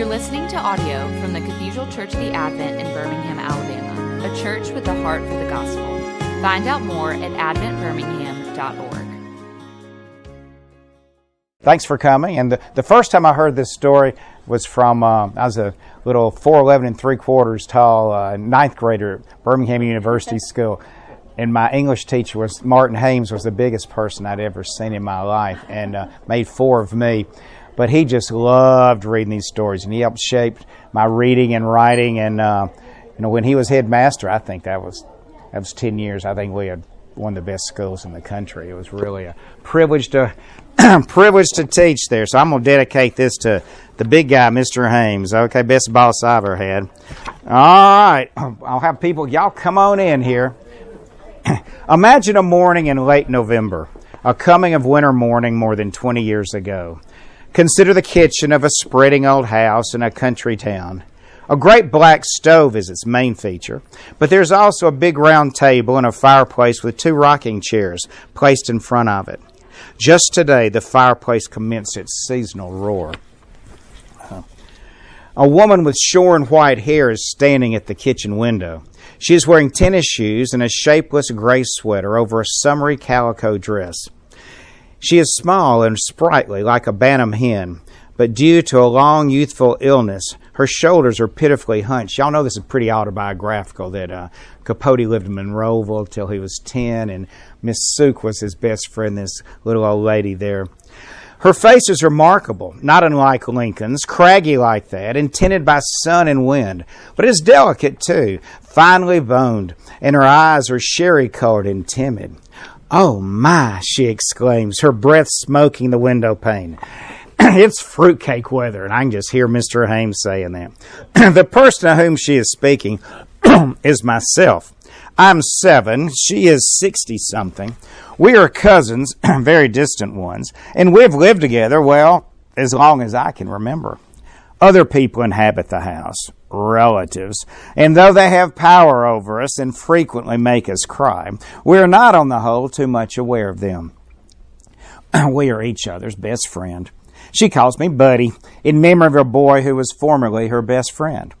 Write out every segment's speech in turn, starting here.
You're listening to audio from the Cathedral Church of the Advent in Birmingham, Alabama, a church with a heart for the gospel. Find out more at adventbirmingham.org. Thanks for coming. And the, the first time I heard this story was from, uh, I was a little 4'11 and 3 quarters tall uh, ninth grader at Birmingham University School. And my English teacher was Martin Hames was the biggest person I'd ever seen in my life and uh, made four of me. But he just loved reading these stories and he helped shape my reading and writing. And, uh, you know, when he was headmaster, I think that was, that was 10 years. I think we had one of the best schools in the country. It was really a privilege to privilege to teach there. So I'm going to dedicate this to the big guy, Mr. Hames. Okay, best boss I've ever had. All right, I'll have people. Y'all come on in here. Imagine a morning in late November, a coming of winter morning more than 20 years ago. Consider the kitchen of a spreading old house in a country town. A great black stove is its main feature, but there's also a big round table and a fireplace with two rocking chairs placed in front of it. Just today, the fireplace commenced its seasonal roar. A woman with shorn white hair is standing at the kitchen window. She is wearing tennis shoes and a shapeless gray sweater over a summery calico dress. She is small and sprightly like a bantam hen, but due to a long youthful illness, her shoulders are pitifully hunched. Y'all know this is pretty autobiographical that uh, Capote lived in Monroeville till he was 10, and Miss Sook was his best friend, this little old lady there. Her face is remarkable, not unlike Lincoln's, craggy like that, and tinted by sun and wind, but is delicate too, finely boned, and her eyes are sherry colored and timid. Oh my, she exclaims, her breath smoking the window pane. it's fruitcake weather, and I can just hear Mr. Hames saying that. the person to whom she is speaking is myself. I'm seven, she is sixty something. We are cousins, very distant ones, and we've lived together, well, as long as I can remember. Other people inhabit the house, relatives, and though they have power over us and frequently make us cry, we are not on the whole too much aware of them. we are each other's best friend. She calls me Buddy, in memory of a boy who was formerly her best friend.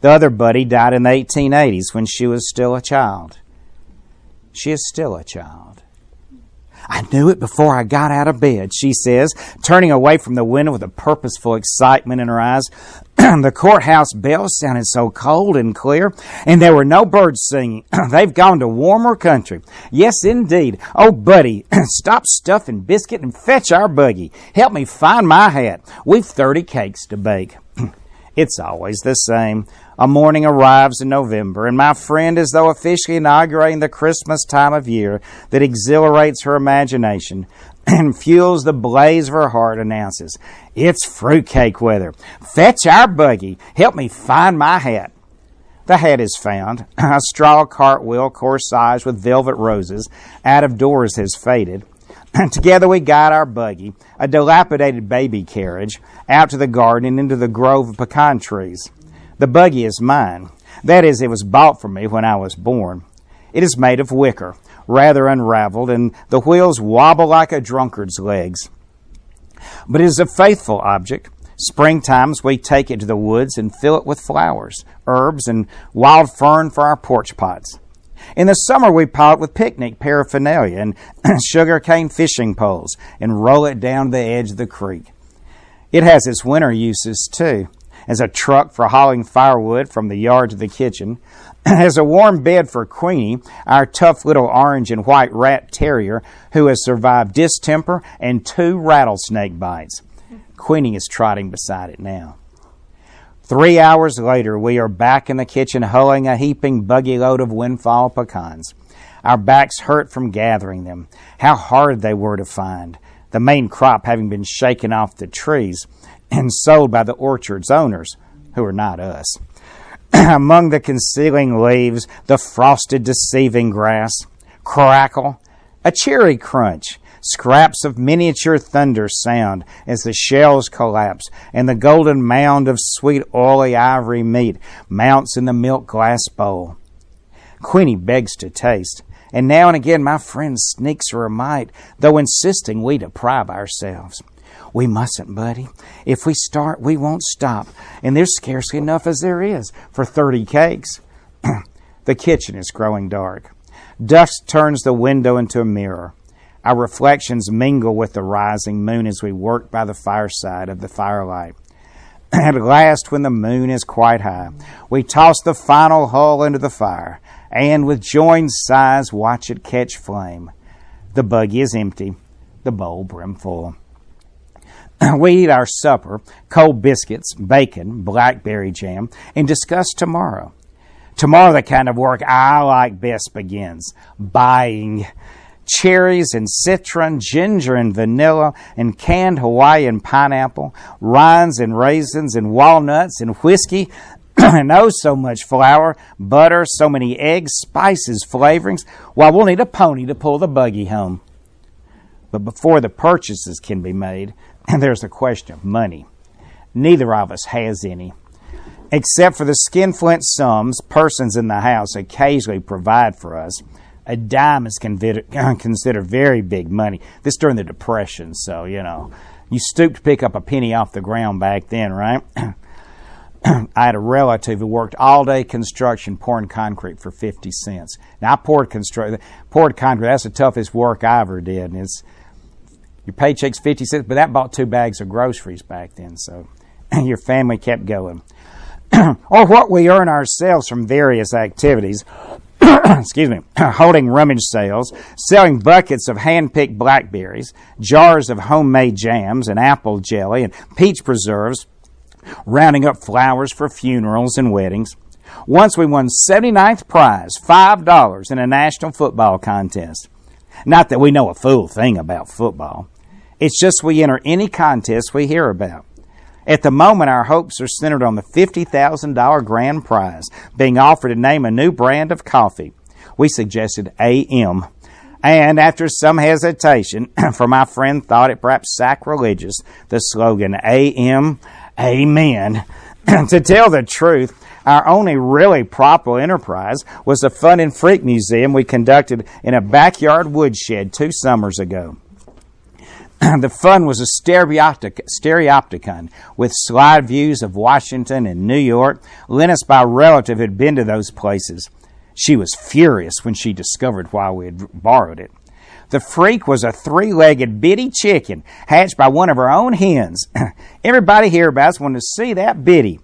The other Buddy died in the 1880s when she was still a child. She is still a child. I knew it before I got out of bed, she says, turning away from the window with a purposeful excitement in her eyes. the courthouse bell sounded so cold and clear, and there were no birds singing. They've gone to warmer country. Yes, indeed. Oh, buddy, stop stuffing biscuit and fetch our buggy. Help me find my hat. We've 30 cakes to bake. it's always the same. A morning arrives in November, and my friend, as though officially inaugurating the Christmas time of year that exhilarates her imagination and fuels the blaze of her heart, announces, It's fruitcake weather. Fetch our buggy. Help me find my hat. The hat is found. A straw cartwheel corsage with velvet roses out of doors has faded. Together we guide our buggy, a dilapidated baby carriage, out to the garden and into the grove of pecan trees. The buggy is mine. That is, it was bought for me when I was born. It is made of wicker, rather unraveled, and the wheels wobble like a drunkard's legs. But it is a faithful object. Springtimes we take it to the woods and fill it with flowers, herbs, and wild fern for our porch pots. In the summer, we pile it with picnic paraphernalia and sugar cane fishing poles and roll it down the edge of the creek. It has its winter uses too as a truck for hauling firewood from the yard to the kitchen, as a warm bed for Queenie, our tough little orange and white rat terrier who has survived distemper and two rattlesnake bites. Queenie is trotting beside it now. Three hours later, we are back in the kitchen hulling a heaping buggy load of windfall pecans. Our backs hurt from gathering them. How hard they were to find, the main crop having been shaken off the trees and sold by the orchard's owners, who are not us. Among the concealing leaves, the frosted, deceiving grass, crackle, a cherry crunch, scraps of miniature thunder sound as the shells collapse, and the golden mound of sweet, oily ivory meat mounts in the milk glass bowl. Queenie begs to taste, and now and again my friend sneaks her a mite, though insisting we deprive ourselves. We mustn't, buddy. If we start, we won't stop. And there's scarcely enough as there is for 30 cakes. the kitchen is growing dark. Dusk turns the window into a mirror. Our reflections mingle with the rising moon as we work by the fireside of the firelight. At last, when the moon is quite high, we toss the final hull into the fire, and with joined sighs watch it catch flame. The buggy is empty, the bowl brimful. we eat our supper, cold biscuits, bacon, blackberry jam, and discuss tomorrow. Tomorrow, the kind of work I like best begins buying cherries and citron, ginger and vanilla, and canned Hawaiian pineapple, rinds and raisins, and walnuts, and whiskey, and oh, so much flour, butter, so many eggs, spices, flavorings. Why, we'll need a pony to pull the buggy home. But before the purchases can be made, there's a question of money. Neither of us has any. Except for the skinflint sums persons in the house occasionally provide for us, a dime is considered very big money. This during the Depression, so, you know, you stooped to pick up a penny off the ground back then, right? I had a relative who worked all day construction pouring concrete for 50 cents. Now, I poured, constru- poured concrete. That's the toughest work I ever did. And it's, your paycheck's 50 cents, but that bought two bags of groceries back then, so your family kept going. or what we earn ourselves from various activities excuse me, holding rummage sales, selling buckets of hand-picked blackberries, jars of homemade jams and apple jelly and peach preserves, rounding up flowers for funerals and weddings. Once we won 79th prize, $5 in a national football contest. Not that we know a fool thing about football. It's just we enter any contest we hear about. At the moment, our hopes are centered on the $50,000 grand prize being offered to name a new brand of coffee. We suggested AM. And after some hesitation, for my friend thought it perhaps sacrilegious, the slogan AM, Amen. to tell the truth, our only really proper enterprise was the Fun and Freak Museum we conducted in a backyard woodshed two summers ago. the fun was a stereoptic, stereopticon with slide views of Washington and New York, lent us by a relative who had been to those places. She was furious when she discovered why we had borrowed it. The freak was a three legged bitty chicken hatched by one of our own hens. Everybody hereabouts wanted to see that bitty.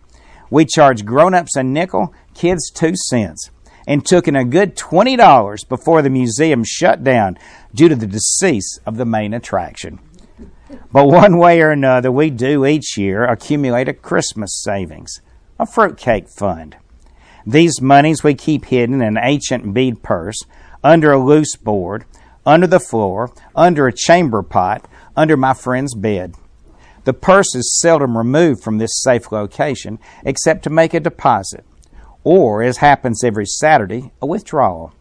We charged grown ups a nickel, kids two cents, and took in a good $20 before the museum shut down due to the decease of the main attraction. But one way or another, we do each year accumulate a Christmas savings, a fruitcake fund. These monies we keep hidden in an ancient bead purse, under a loose board, under the floor, under a chamber pot, under my friend's bed. The purse is seldom removed from this safe location except to make a deposit, or, as happens every Saturday, a withdrawal.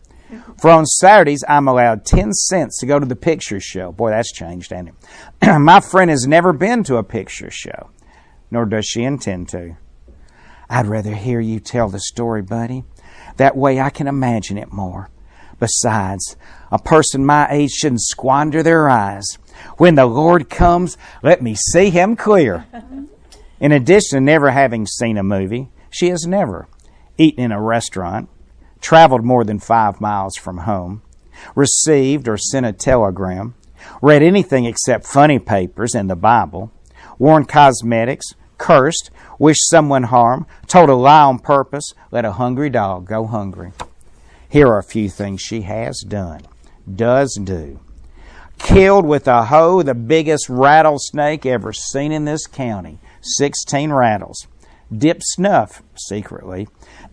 For on Saturdays, I'm allowed 10 cents to go to the picture show. Boy, that's changed, ain't it? My friend has never been to a picture show, nor does she intend to. I'd rather hear you tell the story, buddy. That way I can imagine it more. Besides, a person my age shouldn't squander their eyes. When the Lord comes, let me see him clear. In addition to never having seen a movie, she has never eaten in a restaurant, traveled more than five miles from home, received or sent a telegram, read anything except funny papers and the Bible, worn cosmetics, cursed, wished someone harm, told a lie on purpose, let a hungry dog go hungry. Here are a few things she has done, does do. Killed with a hoe the biggest rattlesnake ever seen in this county, 16 rattles. Dipped snuff, secretly,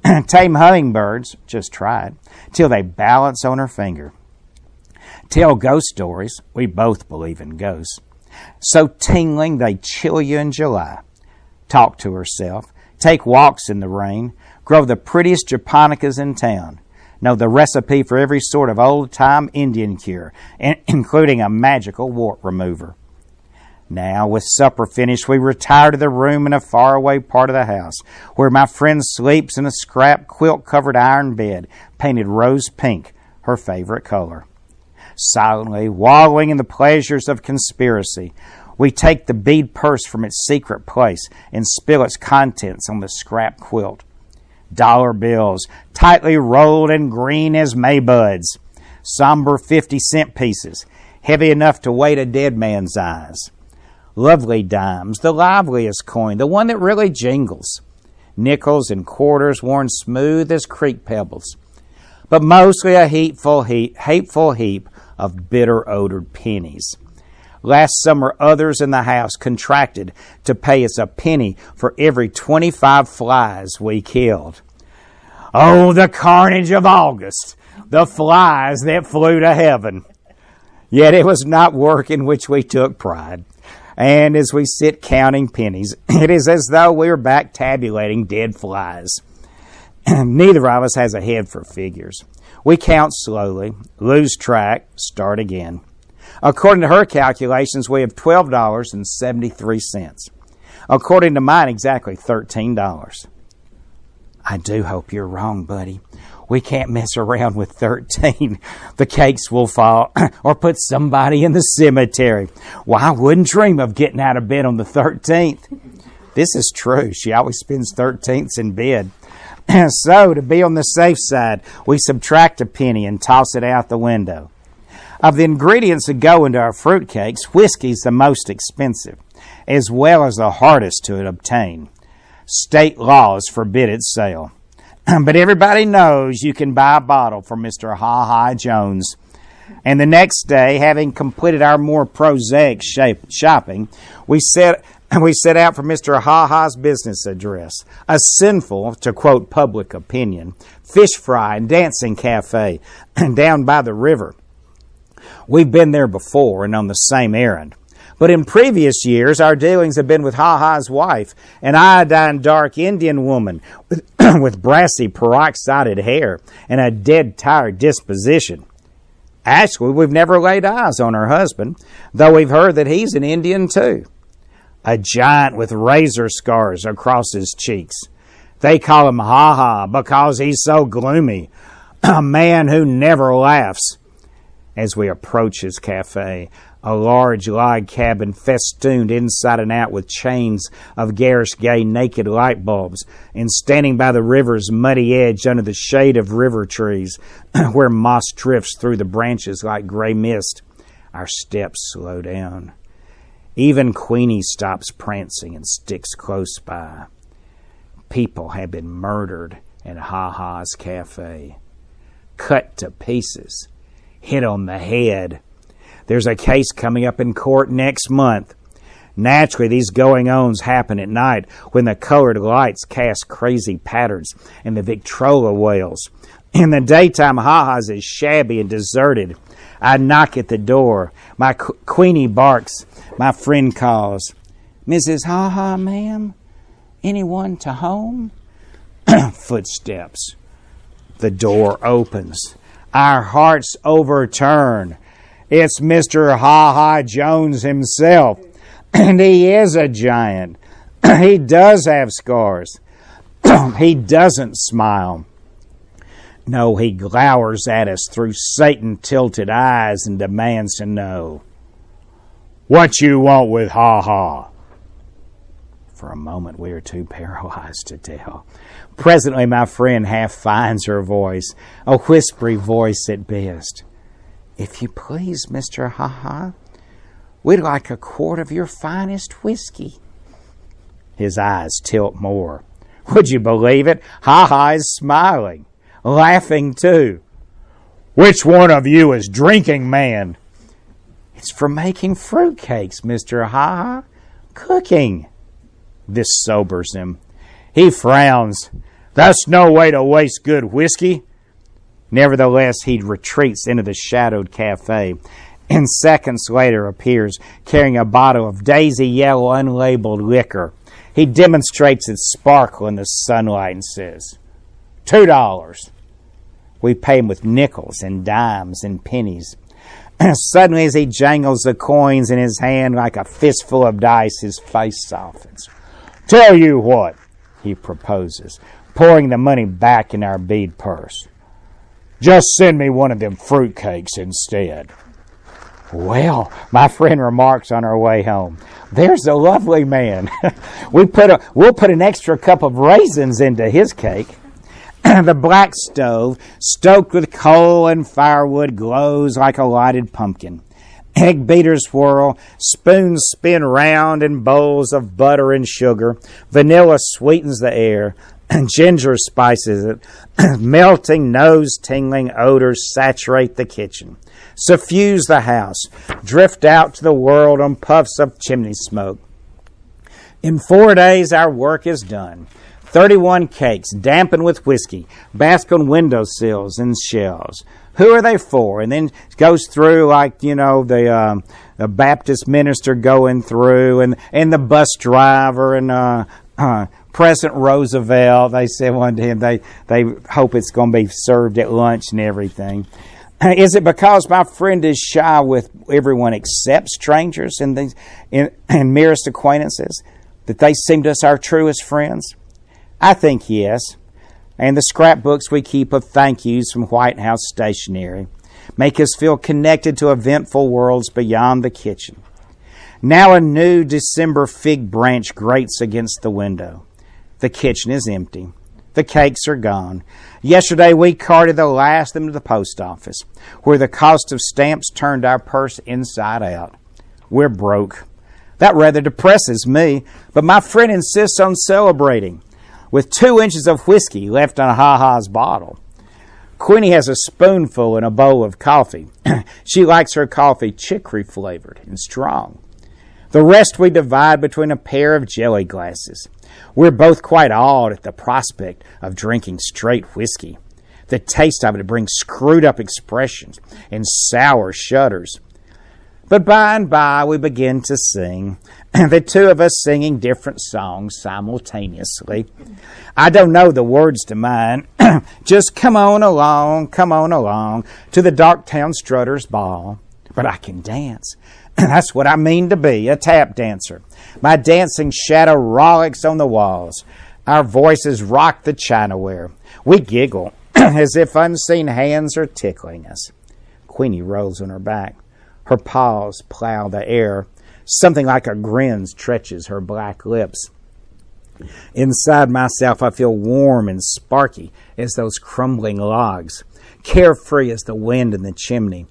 Tame hummingbirds, just it, till they balance on her finger. Tell ghost stories, we both believe in ghosts. So tingling they chill you in July. Talk to herself, take walks in the rain, grow the prettiest japonicas in town. Know the recipe for every sort of old time Indian cure, including a magical wart remover. Now, with supper finished, we retire to the room in a faraway part of the house where my friend sleeps in a scrap quilt covered iron bed painted rose pink, her favorite color. Silently wallowing in the pleasures of conspiracy, We take the bead purse from its secret place and spill its contents on the scrap quilt. Dollar bills, tightly rolled and green as maybuds. Somber 50 cent pieces, heavy enough to weight a dead man's eyes. Lovely dimes, the liveliest coin, the one that really jingles. Nickels and quarters worn smooth as creek pebbles. But mostly a hateful heap, hateful heap of bitter odored pennies. Last summer, others in the house contracted to pay us a penny for every 25 flies we killed. Oh, the carnage of August! The flies that flew to heaven! Yet it was not work in which we took pride. And as we sit counting pennies, it is as though we were back tabulating dead flies. Neither of us has a head for figures. We count slowly, lose track, start again. According to her calculations, we have $12.73. According to mine, exactly $13. I do hope you're wrong, buddy. We can't mess around with 13. The cakes will fall or put somebody in the cemetery. Well, I wouldn't dream of getting out of bed on the 13th. This is true. She always spends 13ths in bed. so, to be on the safe side, we subtract a penny and toss it out the window. Of the ingredients that go into our fruitcakes, whiskey's the most expensive, as well as the hardest to obtain. State laws forbid its sale. but everybody knows you can buy a bottle from Mr. Ha Ha Jones. And the next day, having completed our more prosaic shopping, we set, we set out for Mr. Ha Ha's business address, a sinful, to quote public opinion, fish fry and dancing cafe down by the river. We've been there before and on the same errand. But in previous years, our dealings have been with Ha Ha's wife, an iodine dark Indian woman with, with brassy peroxided hair and a dead tired disposition. Actually, we've never laid eyes on her husband, though we've heard that he's an Indian too. A giant with razor scars across his cheeks. They call him Ha Ha because he's so gloomy, a man who never laughs as we approach his cafe. A large log cabin festooned inside and out with chains of garish gay naked light bulbs, and standing by the river's muddy edge under the shade of river trees, where moss drifts through the branches like gray mist, our steps slow down. Even Queenie stops prancing and sticks close by. People have been murdered in Ha Ha's cafe, cut to pieces hit on the head. There's a case coming up in court next month. Naturally, these going ons happen at night when the colored lights cast crazy patterns and the Victrola wails. In the daytime, Ha-Ha's is shabby and deserted. I knock at the door. My qu- Queenie barks. My friend calls. Mrs. Ha-Ha, ma'am? Anyone to home? Footsteps. The door opens our hearts overturn. It's Mr. Ha Ha Jones himself. And he is a giant. he does have scars. he doesn't smile. No, he glowers at us through Satan tilted eyes and demands to know what you want with Ha Ha. For a moment, we are too paralyzed to tell. Presently, my friend half finds her voice, a whispery voice at best. If you please, Mr. Ha Ha, we'd like a quart of your finest whiskey. His eyes tilt more. Would you believe it? Ha Ha is smiling, laughing too. Which one of you is drinking, man? It's for making fruit cakes, Mr. Ha Ha. Cooking. This sobers him. He frowns. That's no way to waste good whiskey. Nevertheless, he retreats into the shadowed cafe and seconds later appears carrying a bottle of daisy yellow unlabeled liquor. He demonstrates its sparkle in the sunlight and says, Two dollars. We pay him with nickels and dimes and pennies. Suddenly, as he jangles the coins in his hand like a fistful of dice, his face softens. Tell you what, he proposes, pouring the money back in our bead purse. Just send me one of them fruitcakes instead. Well, my friend remarks on our way home, there's a lovely man. we put a, we'll put an extra cup of raisins into his cake. the black stove, stoked with coal and firewood, glows like a lighted pumpkin. Egg beaters whirl, spoons spin round in bowls of butter and sugar. Vanilla sweetens the air, ginger spices. Melting, nose tingling odors saturate the kitchen, suffuse the house, drift out to the world on puffs of chimney smoke. In four days, our work is done. 31 cakes, dampened with whiskey, bask on windowsills and shelves. Who are they for? And then goes through like, you know, the, um, the Baptist minister going through and, and the bus driver and, uh, uh, President Roosevelt, they said one to him, they, they hope it's going to be served at lunch and everything. Is it because my friend is shy with everyone except strangers and, these, and, and merest acquaintances that they seem to us our truest friends? I think yes. And the scrapbooks we keep of thank yous from White House stationery make us feel connected to eventful worlds beyond the kitchen. Now a new December fig branch grates against the window. The kitchen is empty. The cakes are gone. Yesterday we carted the last of them to the post office, where the cost of stamps turned our purse inside out. We're broke. That rather depresses me, but my friend insists on celebrating with two inches of whiskey left on a Ha Ha's bottle. Queenie has a spoonful in a bowl of coffee. she likes her coffee chicory flavored and strong. The rest we divide between a pair of jelly glasses. We're both quite awed at the prospect of drinking straight whiskey. The taste of it brings screwed up expressions and sour shudders. But by and by we begin to sing, the two of us singing different songs simultaneously. I don't know the words to mine. Just come on along, come on along to the Darktown Strutters Ball. But I can dance. That's what I mean to be, a tap dancer. My dancing shadow rollicks on the walls. Our voices rock the chinaware. We giggle as if unseen hands are tickling us. Queenie rolls on her back. Her paws plow the air. Something like a grin stretches her black lips. Inside myself, I feel warm and sparky as those crumbling logs, carefree as the wind in the chimney.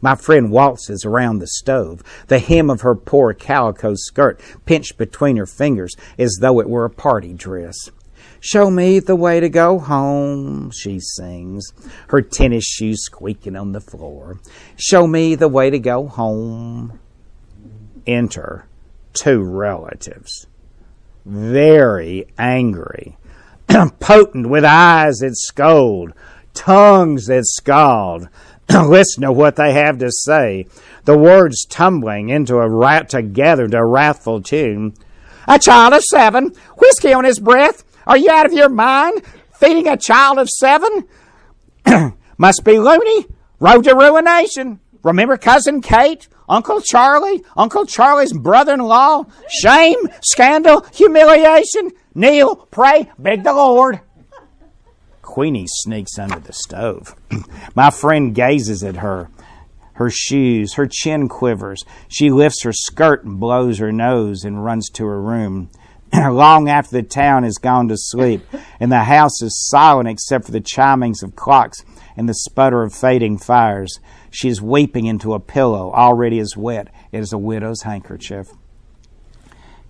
My friend waltzes around the stove, the hem of her poor calico skirt pinched between her fingers as though it were a party dress. Show me the way to go home, she sings, her tennis shoes squeaking on the floor. Show me the way to go home. Enter two relatives, very angry, potent with eyes that scold, tongues that scald. Listen to what they have to say. The words tumbling into a rat together to a wrathful tune. A child of seven, whiskey on his breath, are you out of your mind? Feeding a child of seven? Must be loony. Road to ruination. Remember Cousin Kate? Uncle Charlie? Uncle Charlie's brother in law? Shame, scandal, humiliation. Kneel, pray, beg the Lord. Queenie sneaks under the stove. My friend gazes at her. Her shoes, her chin quivers. She lifts her skirt and blows her nose and runs to her room. long after the town has gone to sleep, and the house is silent except for the chimings of clocks and the sputter of fading fires. She is weeping into a pillow already as wet as a widow's handkerchief.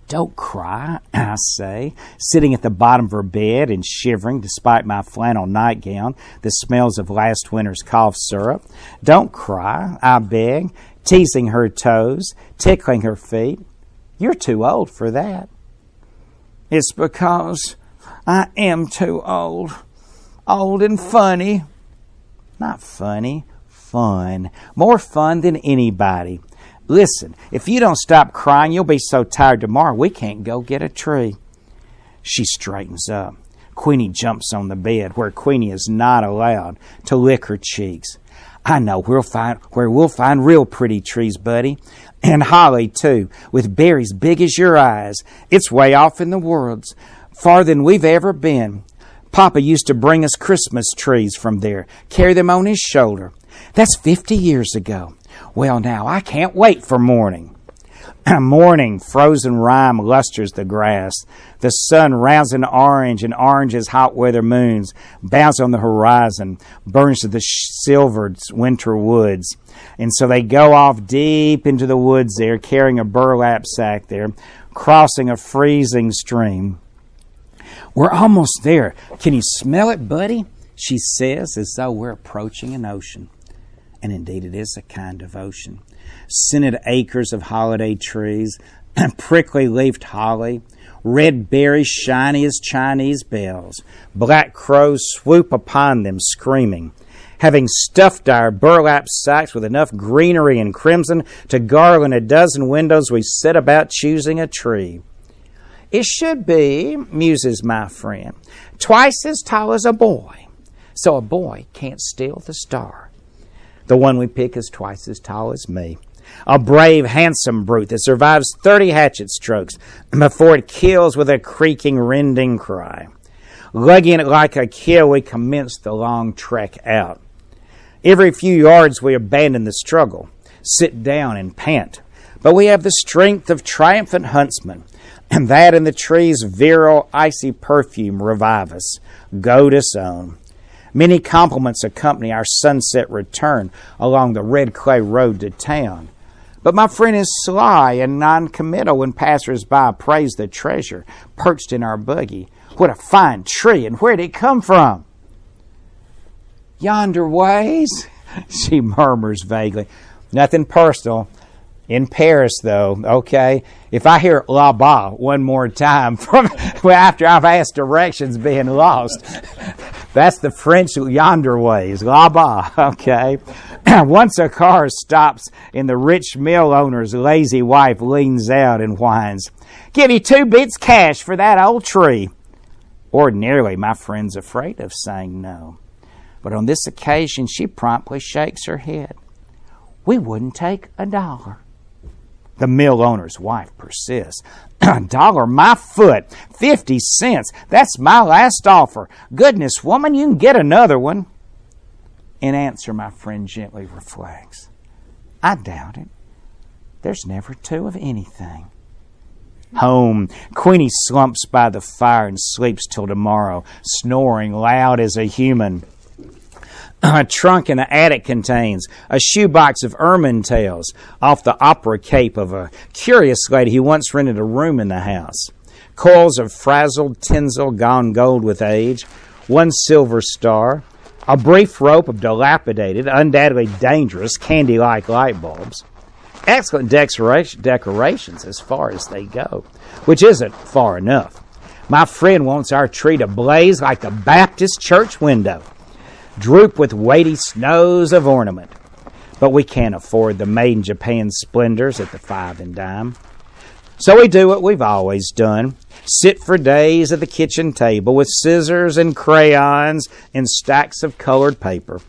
Don't cry, I say, sitting at the bottom of her bed and shivering despite my flannel nightgown that smells of last winter's cough syrup. Don't cry, I beg, teasing her toes, tickling her feet. You're too old for that. It's because I am too old. Old and funny. Not funny, fun. More fun than anybody. Listen, if you don't stop crying, you'll be so tired tomorrow we can't go get a tree. She straightens up. Queenie jumps on the bed where Queenie is not allowed to lick her cheeks. I know we'll find where we'll find real pretty trees, buddy and holly too, with berries big as your eyes. It's way off in the woods, farther than we've ever been. Papa used to bring us Christmas trees from there, carry them on his shoulder. That's fifty years ago. Well, now, I can't wait for morning. morning, frozen rime lusters the grass. The sun rounds in orange, and orange as hot weather moons bounce on the horizon, burns to the silvered winter woods. And so they go off deep into the woods there, carrying a burlap sack there, crossing a freezing stream. We're almost there. Can you smell it, buddy? She says, as though we're approaching an ocean. And indeed, it is a kind of ocean. Scented acres of holiday trees, prickly leafed holly, red berries shiny as Chinese bells. Black crows swoop upon them, screaming. Having stuffed our burlap sacks with enough greenery and crimson to garland a dozen windows, we set about choosing a tree. It should be, muses my friend, twice as tall as a boy, so a boy can't steal the star. The one we pick is twice as tall as me a brave, handsome brute that survives 30 hatchet strokes before it kills with a creaking, rending cry. Lugging it like a kill, we commence the long trek out. Every few yards, we abandon the struggle, sit down, and pant. But we have the strength of triumphant huntsmen, and that in the tree's virile, icy perfume revive us, goad us on. Many compliments accompany our sunset return along the red clay road to town. But my friend is sly and noncommittal when passers-by praise the treasure perched in our buggy. What a fine tree, and where'd it come from? Yonder ways, she murmurs vaguely. Nothing personal. In Paris, though, okay? If I hear là-bas one more time from after I've asked directions being lost, that's the French yonder ways, là-bas, okay? Once a car stops and the rich mill owner's lazy wife leans out and whines, Give you two bits cash for that old tree. Ordinarily, my friend's afraid of saying no. But on this occasion, she promptly shakes her head. We wouldn't take a dollar. The mill owner's wife persists. A dollar my foot, fifty cents. That's my last offer. Goodness, woman, you can get another one. In answer, my friend gently reflects. I doubt it. There's never two of anything. Home. Queenie slumps by the fire and sleeps till tomorrow, snoring loud as a human. A trunk in the attic contains a shoebox of ermine tails off the opera cape of a curious lady who once rented a room in the house. Coils of frazzled tinsel gone gold with age, one silver star, a brief rope of dilapidated, undoubtedly dangerous, candy like light bulbs. Excellent decorations as far as they go, which isn't far enough. My friend wants our tree to blaze like a Baptist church window, droop with weighty snows of ornament. But we can't afford the made in Japan splendors at the five and dime. So we do what we've always done sit for days at the kitchen table with scissors and crayons and stacks of colored paper.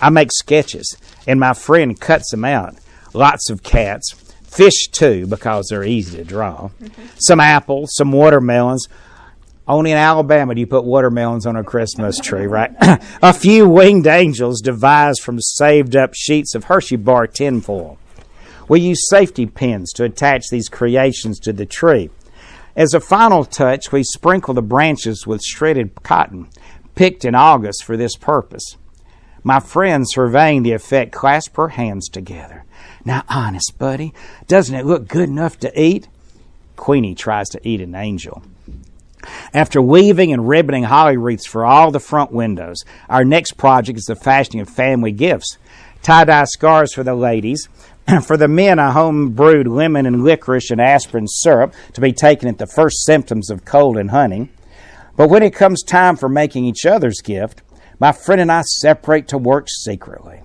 I make sketches, and my friend cuts them out. Lots of cats, fish too, because they're easy to draw. Mm-hmm. Some apples, some watermelons. Only in Alabama do you put watermelons on a Christmas tree, right? a few winged angels devised from saved up sheets of Hershey bar tinfoil. We use safety pins to attach these creations to the tree. As a final touch, we sprinkle the branches with shredded cotton, picked in August for this purpose. My friend, surveying the effect, clasped her hands together. Now, honest, buddy, doesn't it look good enough to eat? Queenie tries to eat an angel. After weaving and ribboning holly wreaths for all the front windows, our next project is the fashioning of family gifts. Tie dye scarves for the ladies, and for the men, a home brewed lemon and licorice and aspirin syrup to be taken at the first symptoms of cold and hunting. But when it comes time for making each other's gift, my friend and I separate to work secretly.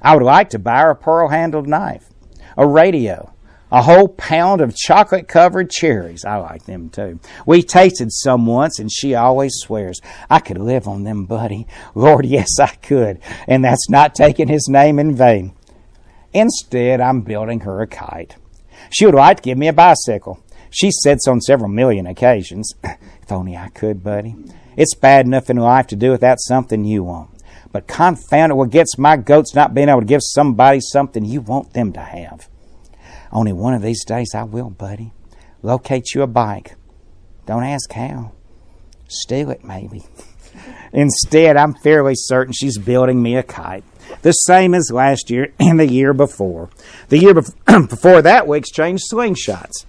I would like to buy her a pearl handled knife, a radio, a whole pound of chocolate covered cherries. I like them too. We tasted some once, and she always swears, I could live on them, buddy. Lord, yes, I could. And that's not taking his name in vain. Instead, I'm building her a kite. She would like to give me a bicycle. She said so on several million occasions. if only I could, buddy. It's bad enough in life to do without something you want. But confound it, what gets my goats not being able to give somebody something you want them to have. Only one of these days I will, buddy. Locate you a bike. Don't ask how. Steal it, maybe. Instead, I'm fairly certain she's building me a kite. The same as last year and the year before. The year before that, we exchanged slingshots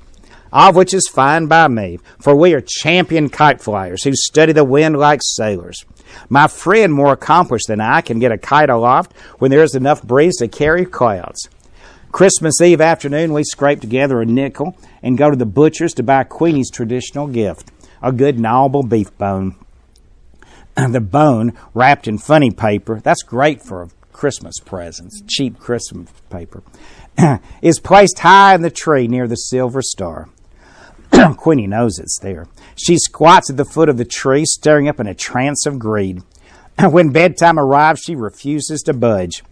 all of which is fine by me, for we are champion kite flyers who study the wind like sailors. My friend, more accomplished than I, can get a kite aloft when there is enough breeze to carry clouds. Christmas Eve afternoon, we scrape together a nickel and go to the butcher's to buy Queenie's traditional gift, a good gnawable beef bone. the bone wrapped in funny paper, that's great for Christmas presents, cheap Christmas paper, is placed high in the tree near the silver star. Queenie knows it's there. She squats at the foot of the tree, staring up in a trance of greed. When bedtime arrives, she refuses to budge.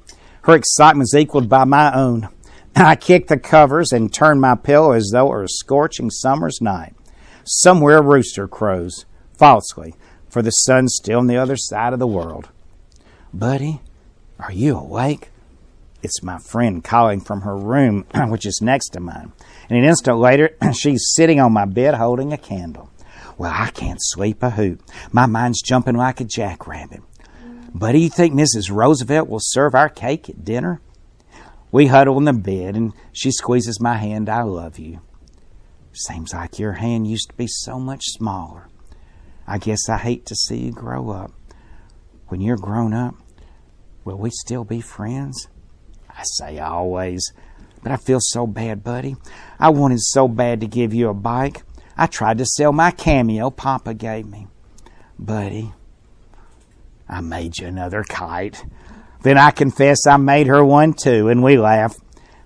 Her excitement is equaled by my own. I kick the covers and turn my pillow as though it were a scorching summer's night. Somewhere a rooster crows, falsely, for the sun's still on the other side of the world. Buddy, are you awake? It's my friend calling from her room, which is next to mine. And an instant later, she's sitting on my bed holding a candle. Well, I can't sleep a hoot. My mind's jumping like a jackrabbit. But do you think Mrs. Roosevelt will serve our cake at dinner? We huddle in the bed, and she squeezes my hand. I love you. Seems like your hand used to be so much smaller. I guess I hate to see you grow up. When you're grown up, will we still be friends? I say always. But I feel so bad, buddy. I wanted so bad to give you a bike. I tried to sell my cameo Papa gave me. Buddy, I made you another kite. Then I confess I made her one too, and we laugh.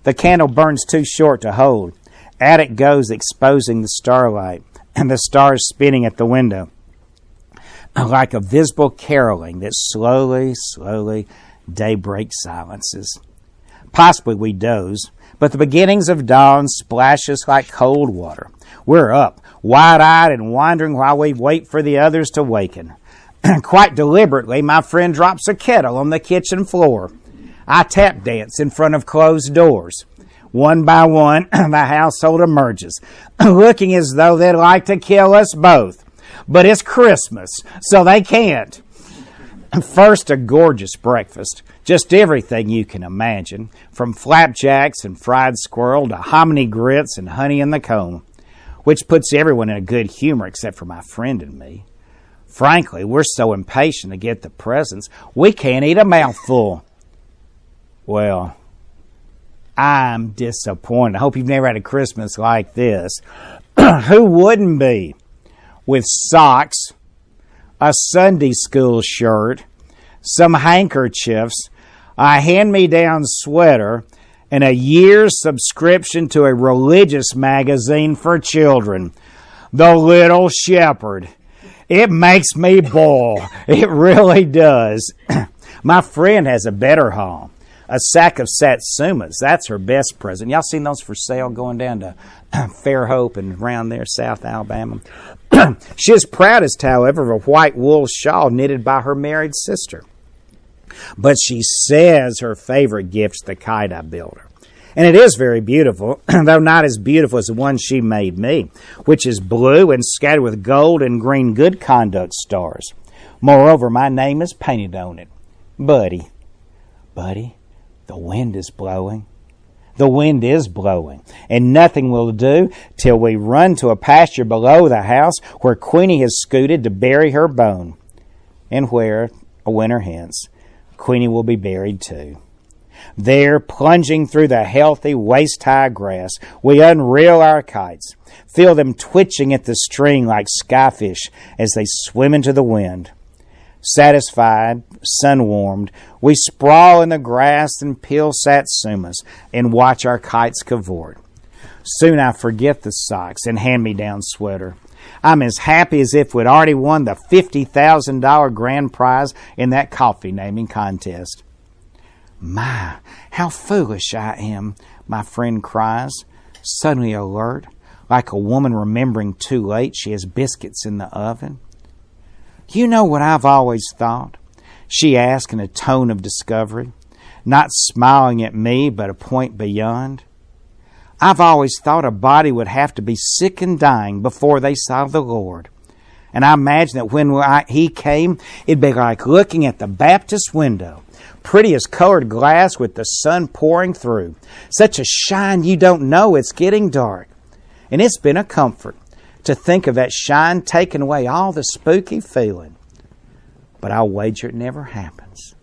The candle burns too short to hold. At it goes, exposing the starlight, and the stars spinning at the window. Like a visible caroling that slowly, slowly daybreak silences. Possibly we doze, but the beginnings of dawn splash us like cold water. We're up, wide eyed and wondering while we wait for the others to waken. Quite deliberately, my friend drops a kettle on the kitchen floor. I tap dance in front of closed doors. One by one, the household emerges, looking as though they'd like to kill us both. But it's Christmas, so they can't. First, a gorgeous breakfast. Just everything you can imagine, from flapjacks and fried squirrel to hominy grits and honey in the comb, which puts everyone in a good humor except for my friend and me. Frankly, we're so impatient to get the presents, we can't eat a mouthful. Well, I'm disappointed. I hope you've never had a Christmas like this. Who wouldn't be? With socks, a Sunday school shirt, some handkerchiefs, a hand me down sweater, and a year's subscription to a religious magazine for children, The Little Shepherd. It makes me boil. It really does. My friend has a better haul. A sack of satsumas. That's her best present. Y'all seen those for sale going down to Fairhope and around there, South Alabama? she is proudest, however, of a white wool shawl knitted by her married sister. But she says her favorite gift's the kite I built her. And it is very beautiful, though not as beautiful as the one she made me, which is blue and scattered with gold and green good conduct stars. Moreover, my name is painted on it. Buddy. Buddy, the wind is blowing. The wind is blowing, and nothing will do till we run to a pasture below the house where Queenie has scooted to bury her bone, and where, a winter hence, Queenie will be buried too. There, plunging through the healthy, waist high grass, we unreel our kites, feel them twitching at the string like skyfish as they swim into the wind. Satisfied, sun warmed, we sprawl in the grass and peel satsumas and watch our kites cavort. Soon I forget the socks and hand me down sweater. I'm as happy as if we'd already won the $50,000 grand prize in that coffee naming contest. My, how foolish I am, my friend cries, suddenly alert, like a woman remembering too late she has biscuits in the oven. You know what I've always thought? she asked in a tone of discovery, not smiling at me, but a point beyond. I've always thought a body would have to be sick and dying before they saw the Lord. And I imagine that when I, he came, it'd be like looking at the Baptist window. Pretty as colored glass with the sun pouring through. Such a shine you don't know it's getting dark. And it's been a comfort to think of that shine taking away all the spooky feeling. But I'll wager it never happens.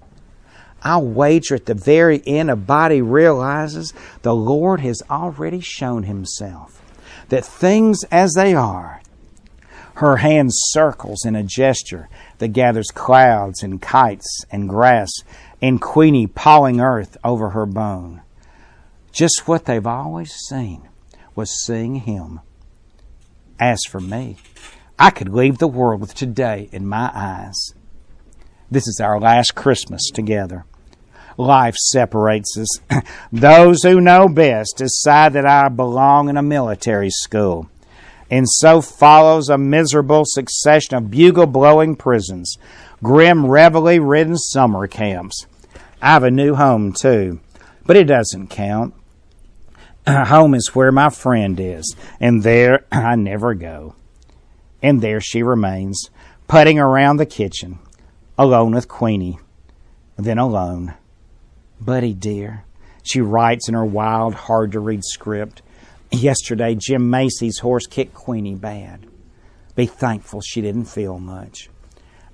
I'll wager at the very end a body realizes the Lord has already shown himself. That things as they are, her hand circles in a gesture that gathers clouds and kites and grass and Queenie pawing earth over her bone. Just what they've always seen was seeing him. As for me, I could leave the world with today in my eyes. This is our last Christmas together. Life separates us. Those who know best decide that I belong in a military school. And so follows a miserable succession of bugle blowing prisons, grim reveille ridden summer camps. I have a new home too, but it doesn't count. Home is where my friend is, and there I never go. And there she remains, putting around the kitchen, alone with Queenie, then alone. Buddy dear, she writes in her wild, hard to read script. Yesterday, Jim Macy's horse kicked Queenie bad. Be thankful she didn't feel much.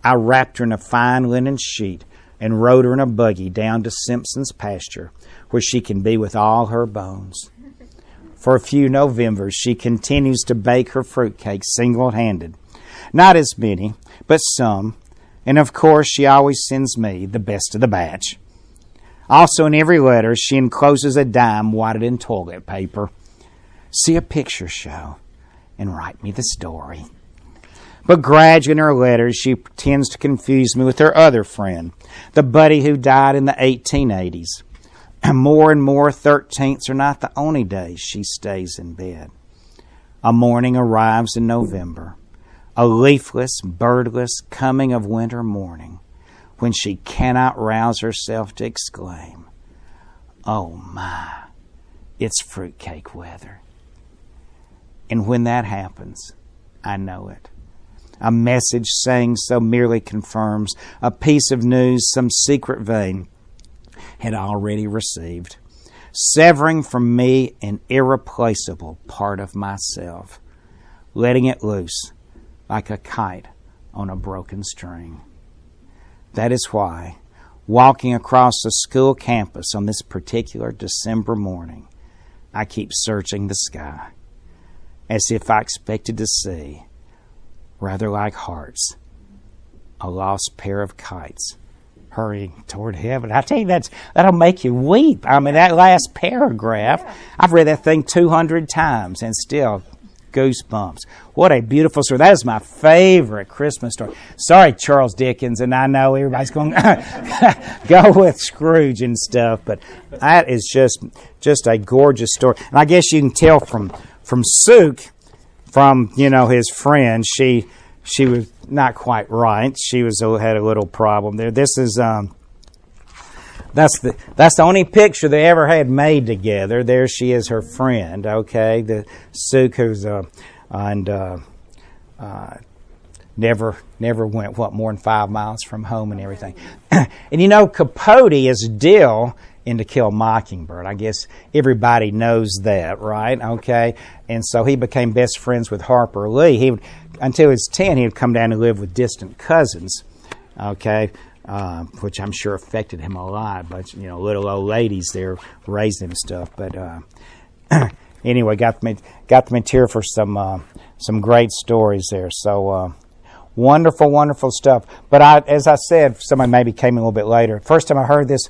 I wrapped her in a fine linen sheet and rode her in a buggy down to Simpson's pasture, where she can be with all her bones. For a few Novembers, she continues to bake her fruitcake single handed. Not as many, but some. And of course, she always sends me the best of the batch. Also, in every letter, she encloses a dime wadded in toilet paper. See a picture show and write me the story. But gradually in her letters, she pretends to confuse me with her other friend, the buddy who died in the 1880s. And more and more, 13ths are not the only days she stays in bed. A morning arrives in November, a leafless, birdless coming of winter morning, when she cannot rouse herself to exclaim, Oh my, it's fruitcake weather. And when that happens, I know it. A message saying so merely confirms a piece of news some secret vein had already received, severing from me an irreplaceable part of myself, letting it loose like a kite on a broken string. That is why, walking across the school campus on this particular December morning, I keep searching the sky as if I expected to see rather like hearts, a lost pair of kites hurrying toward heaven. I tell you, that's that'll make you weep. I mean, that last paragraph, I've read that thing 200 times and still goosebumps. What a beautiful story. That is my favorite Christmas story. Sorry, Charles Dickens, and I know everybody's going to go with Scrooge and stuff, but that is just just a gorgeous story. And I guess you can tell from from Sook from you know his friend. She she was not quite right. She was had a little problem there. This is um, that's the that's the only picture they ever had made together. There she is, her friend. Okay, the Sook who's uh, and uh, uh, never never went what more than five miles from home and everything. and you know, Capote is Dill in To Kill Mockingbird. I guess everybody knows that, right? Okay, and so he became best friends with Harper Lee. He would, until he was ten, he would come down and live with distant cousins. Okay, uh, which I'm sure affected him a lot. But you know, little old ladies there raising him stuff. But uh, anyway, got the got the material for some uh, some great stories there. So uh, wonderful, wonderful stuff. But I, as I said, somebody maybe came a little bit later. First time I heard this,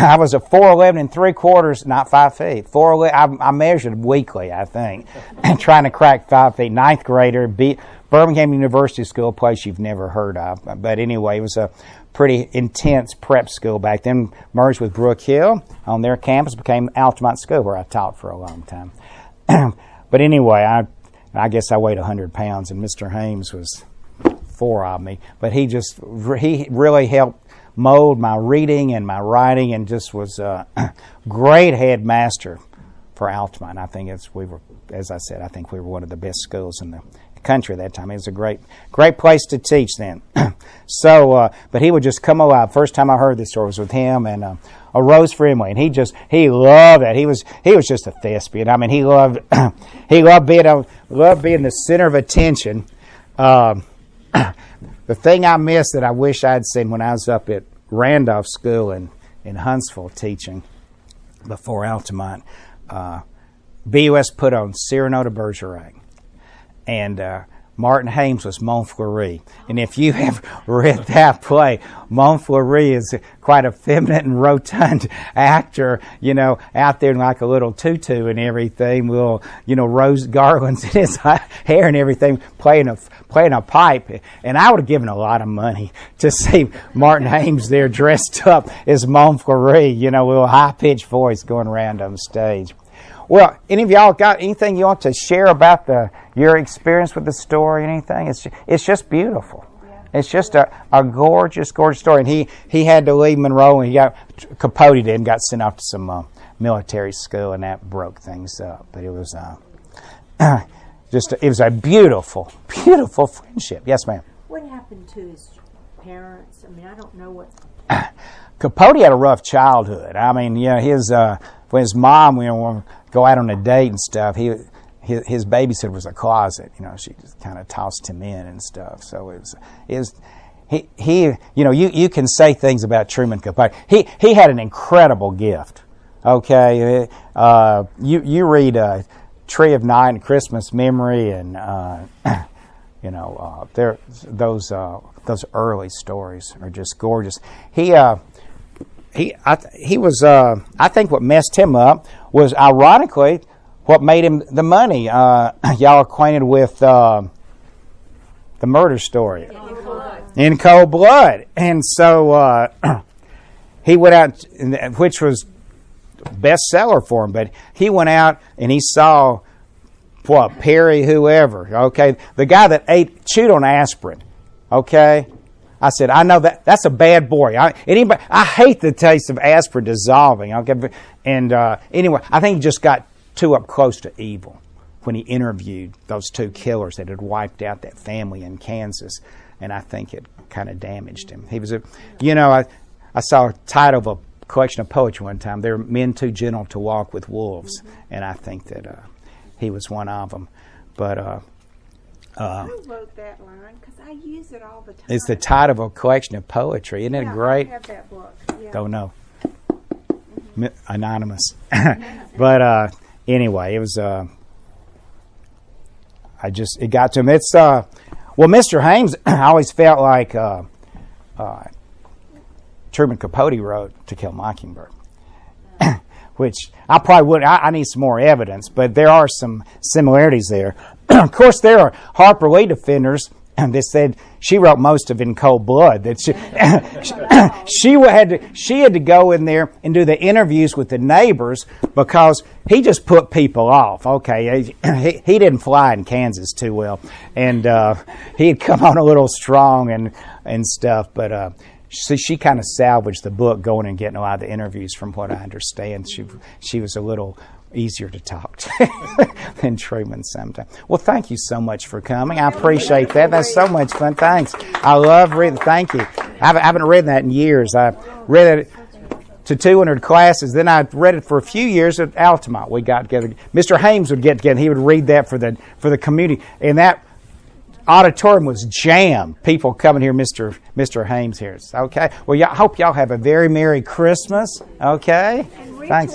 I was a four eleven and three quarters, not five feet. Four I, I measured weekly, I think, trying to crack five feet. Ninth grader, beat Birmingham University School, a place you've never heard of. But anyway, it was a pretty intense prep school back then. Merged with Brooke Hill on their campus, became Altamont School, where I taught for a long time. but anyway, I I guess I weighed hundred pounds, and Mr. Hames was four of me. But he just he really helped mold my reading and my writing, and just was a great headmaster for Altamont. I think it's we were, as I said, I think we were one of the best schools in the country at that time. It was a great, great place to teach then. so, uh, but he would just come alive. First time I heard this story was with him and uh, a Rose Frimley, and he just he loved it. He was he was just a thespian. I mean, he loved he loved being a, loved being the center of attention. Um, the thing I missed that I wish I'd seen when I was up at Randolph School in in Huntsville teaching before Altamont, uh, BUS put on Cyrano de Bergerac. And uh, Martin Hames was Montfleury. And if you have read that play, Montfleury is quite a feminine and rotund actor, you know, out there in like a little tutu and everything, with, you know, rose garlands in his hair and everything, playing a, playing a pipe. And I would have given a lot of money to see Martin Hames there dressed up as Montfleury, you know, with a high pitched voice going around on stage. Well, any of y'all got anything you want to share about the your experience with the story? Anything? It's it's just beautiful. It's just a, a gorgeous, gorgeous story. And he, he had to leave Monroe, and he got Capote did and got sent off to some uh, military school, and that broke things up. But it was uh, just a, it was a beautiful, beautiful friendship. Yes, ma'am. What happened to his parents? I mean, I don't know what. Capote had a rough childhood. I mean, you know, his uh, when his mom, you know, go out on a date and stuff, he his, babysitter was a closet. You know, she just kind of tossed him in and stuff. So it was, it was he, he, you know, you, you can say things about Truman Capote. He, he had an incredible gift. Okay, uh, you, you read uh, Tree of Night and Christmas Memory, and uh, you know, uh, there those uh, those early stories are just gorgeous. He, uh, he, I, he was. I think what messed him up was, ironically, what made him the money. Uh, y'all acquainted with uh, the murder story In cold blood. in cold blood, and so uh, he went out, which was bestseller for him. But he went out and he saw what Perry, whoever. Okay, the guy that ate chewed on aspirin. Okay, I said, I know that that's a bad boy. I, anybody, I hate the taste of aspirin dissolving. Okay, and uh, anyway, I think he just got too up close to evil when he interviewed those two killers that had wiped out that family in Kansas, and I think it kind of damaged him. He was a, you know, I I saw a title of a collection of poetry one time. There are men too gentle to walk with wolves, and I think that uh, he was one of them. But uh, uh, Who wrote that line? Because I use it all the time. it's the title of a collection of poetry. Isn't it yeah, great? I have that book. Yeah. Don't know. Mi- Anonymous. but uh, anyway, it was. Uh, I just it got to him. It's uh, well, Mr. Hames. I always felt like uh, uh, Truman Capote wrote To Kill a Mockingbird, which I probably would. I, I need some more evidence, but there are some similarities there. of course, there are Harper Lee defenders they said she wrote most of in cold blood. That she, she had to, she had to go in there and do the interviews with the neighbors because he just put people off. Okay, he, he didn't fly in Kansas too well, and uh, he had come on a little strong and and stuff. But uh, she, she kind of salvaged the book going and getting a lot of the interviews. From what I understand, she she was a little easier to talk to than Truman sometimes. Well, thank you so much for coming. I appreciate that. That's so much fun. Thanks. I love reading. Thank you. I haven't, read that in years. I read it to 200 classes. Then I read it for a few years at Altamont. We got together. Mr. Hames would get together. He would read that for the for the community, and that auditorium was jammed. People coming here, Mr. Mr. Hames here. Okay. Well, y'all, I hope y'all have a very merry Christmas. Okay. Thanks.